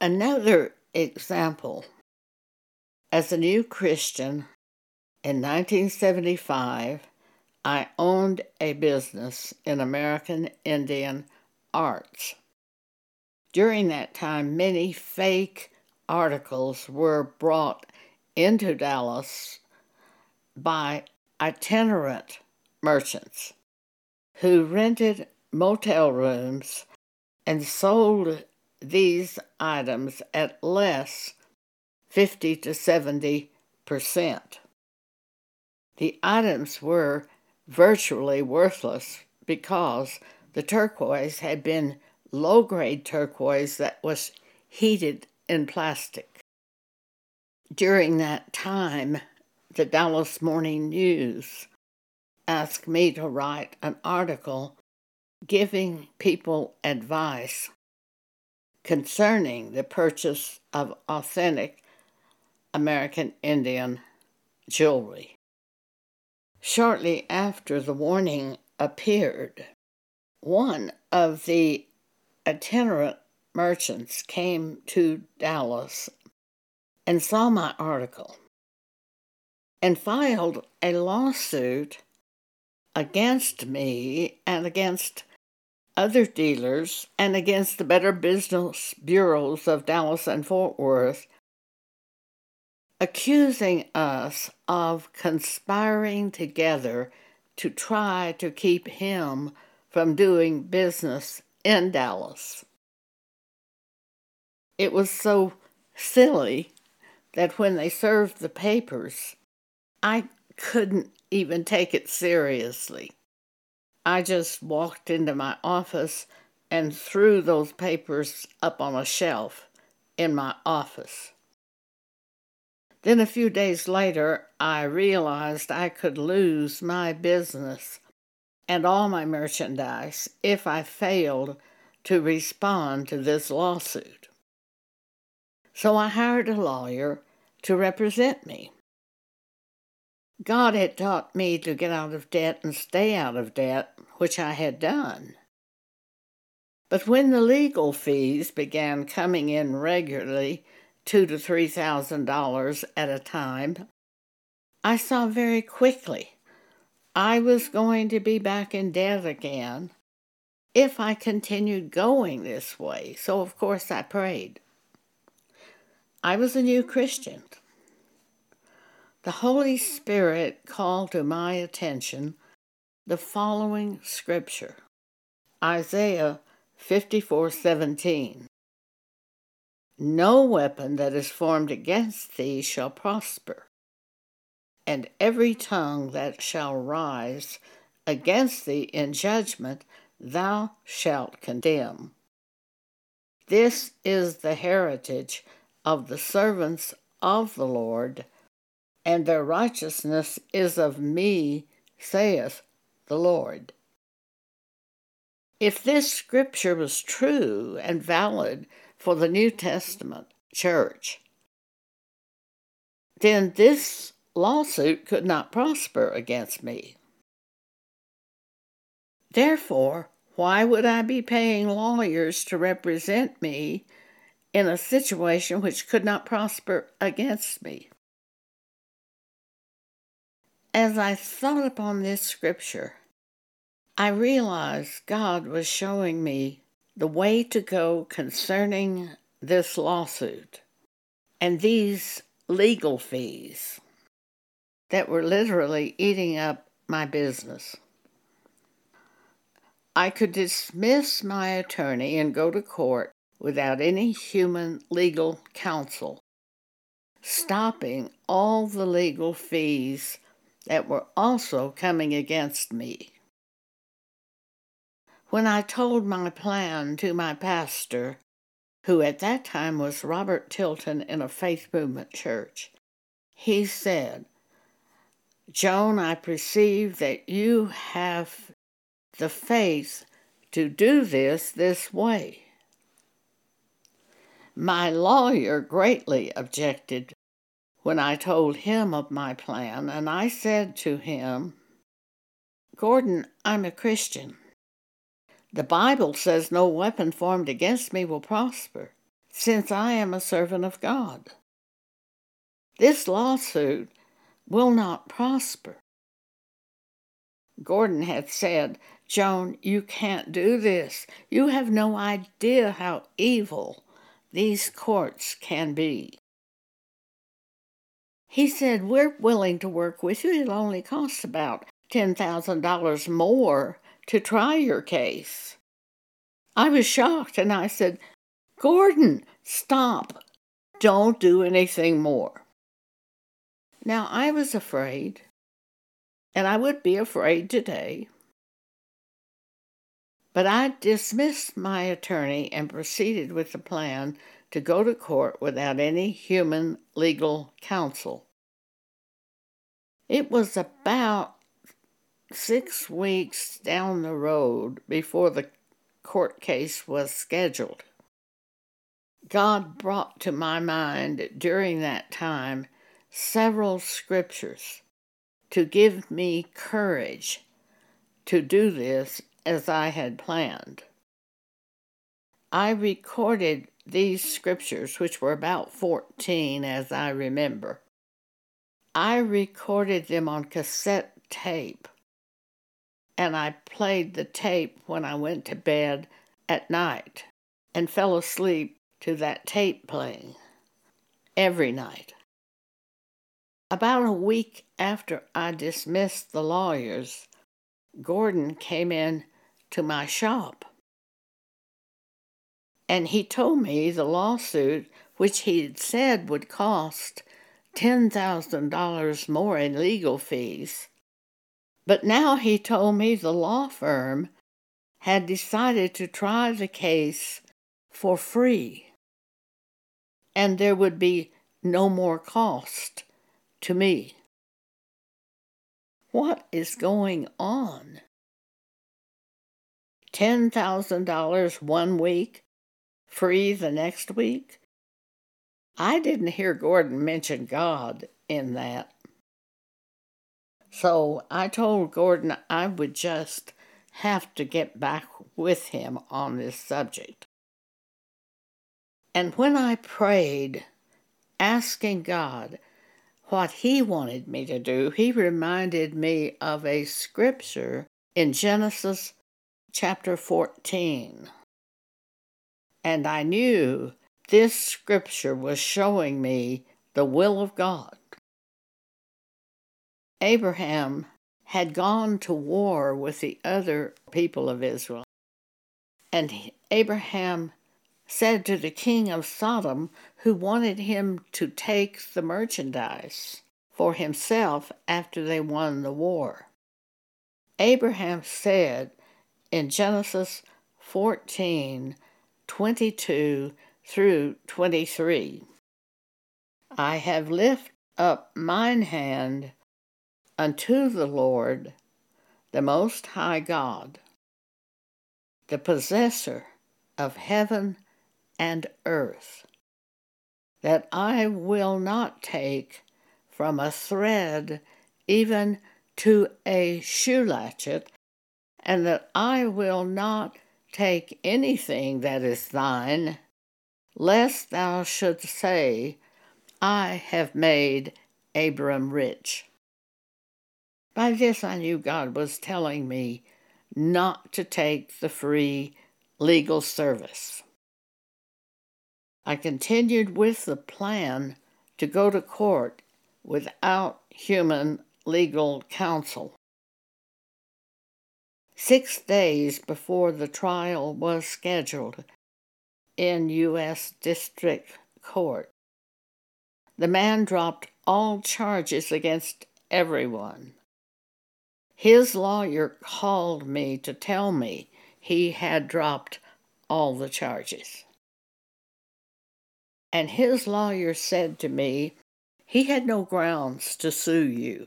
Another example as a new Christian in 1975, I owned a business in American Indian arts. During that time, many fake articles were brought into Dallas by itinerant merchants who rented motel rooms and sold these items at less 50 to 70 percent. The items were virtually worthless because the turquoise had been low grade turquoise that was heated in plastic. During that time, the Dallas Morning News asked me to write an article giving people advice concerning the purchase of authentic American Indian jewelry. Shortly after the warning appeared, one of the itinerant merchants came to Dallas and saw my article and filed a lawsuit against me and against other dealers and against the Better Business Bureaus of Dallas and Fort Worth, accusing us of conspiring together to try to keep him from doing business in Dallas. It was so silly that when they served the papers, I couldn't even take it seriously. I just walked into my office and threw those papers up on a shelf in my office. Then a few days later, I realized I could lose my business and all my merchandise if I failed to respond to this lawsuit. So I hired a lawyer to represent me. God had taught me to get out of debt and stay out of debt, which I had done. But when the legal fees began coming in regularly, two to three thousand dollars at a time, I saw very quickly I was going to be back in debt again if I continued going this way. So, of course, I prayed. I was a new Christian. The Holy Spirit called to my attention the following scripture. Isaiah 54:17 No weapon that is formed against thee shall prosper and every tongue that shall rise against thee in judgment thou shalt condemn. This is the heritage of the servants of the Lord and their righteousness is of me, saith the Lord. If this scripture was true and valid for the New Testament church, then this lawsuit could not prosper against me. Therefore, why would I be paying lawyers to represent me in a situation which could not prosper against me? As I thought upon this scripture, I realized God was showing me the way to go concerning this lawsuit and these legal fees that were literally eating up my business. I could dismiss my attorney and go to court without any human legal counsel, stopping all the legal fees that were also coming against me. When I told my plan to my pastor, who at that time was Robert Tilton in a faith movement church, he said, Joan, I perceive that you have the faith to do this this way. My lawyer greatly objected when I told him of my plan, and I said to him, Gordon, I'm a Christian. The Bible says no weapon formed against me will prosper. since I am a servant of God. This lawsuit will not prosper. Gordon had said, Joan, you can't do this. You have no idea how evil these courts can be. He said, We're willing to work with you. It'll only cost about $10,000 more to try your case. I was shocked and I said, Gordon, stop. Don't do anything more. Now, I was afraid, and I would be afraid today. But I dismissed my attorney and proceeded with the plan to go to court without any human legal counsel. It was about six weeks down the road before the court case was scheduled. God brought to my mind during that time several scriptures to give me courage to do this as I had planned. I recorded these scriptures, which were about 14 as I remember. I recorded them on cassette tape, and I played the tape when I went to bed at night and fell asleep to that tape playing every night. About a week after I dismissed the lawyers, Gordon came in to my shop. And he told me the lawsuit, which he had said would cost $10,000 more in legal fees. But now he told me the law firm had decided to try the case for free. And there would be no more cost to me. What is going on? $10,000 one week, free the next week? I didn't hear Gordon mention God in that. So I told Gordon I would just have to get back with him on this subject. And when I prayed, asking God what he wanted me to do, he reminded me of a scripture in Genesis chapter 14. And I knew this scripture was showing me the will of God. Abraham had gone to war with the other people of Israel, and Abraham said to the king of Sodom, who wanted him to take the merchandise for himself after they won the war. Abraham said in Genesis 14 22 through 23, I have lifted up mine hand unto the Lord, the Most High God, the possessor of heaven and earth, that I will not take from a thread even to a shoe latchet, and that I will not take anything that is thine, lest thou shouldst say, I have made Abram rich. By this I knew God was telling me not to take the free legal service. I continued with the plan to go to court without human legal counsel. Six days before the trial was scheduled in U.S. District Court, the man dropped all charges against everyone. His lawyer called me to tell me he had dropped all the charges. And his lawyer said to me, he had no grounds to sue you.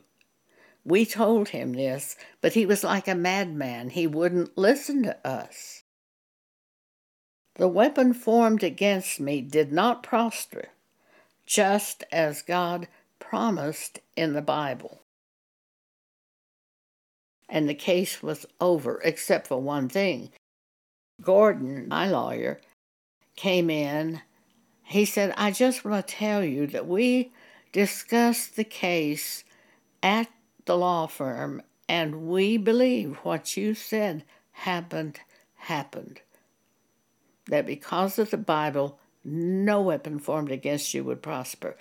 We told him this, but he was like a madman. He wouldn't listen to us. The weapon formed against me did not prosper, just as God promised in the Bible. And the case was over, except for one thing. Gordon, my lawyer, came in he said, I just want to tell you that we discussed the case at the law firm and we believe what you said happened, happened. That because of the Bible, no weapon formed against you would prosper.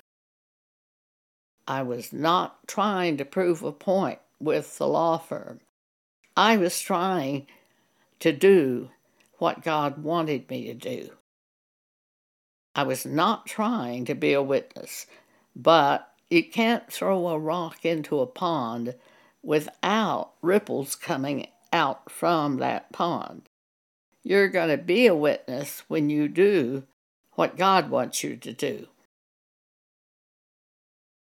I was not trying to prove a point with the law firm. I was trying to do what God wanted me to do. I was not trying to be a witness, but you can't throw a rock into a pond without ripples coming out from that pond. You're going to be a witness when you do what God wants you to do.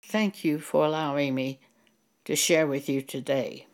Thank you for allowing me to share with you today.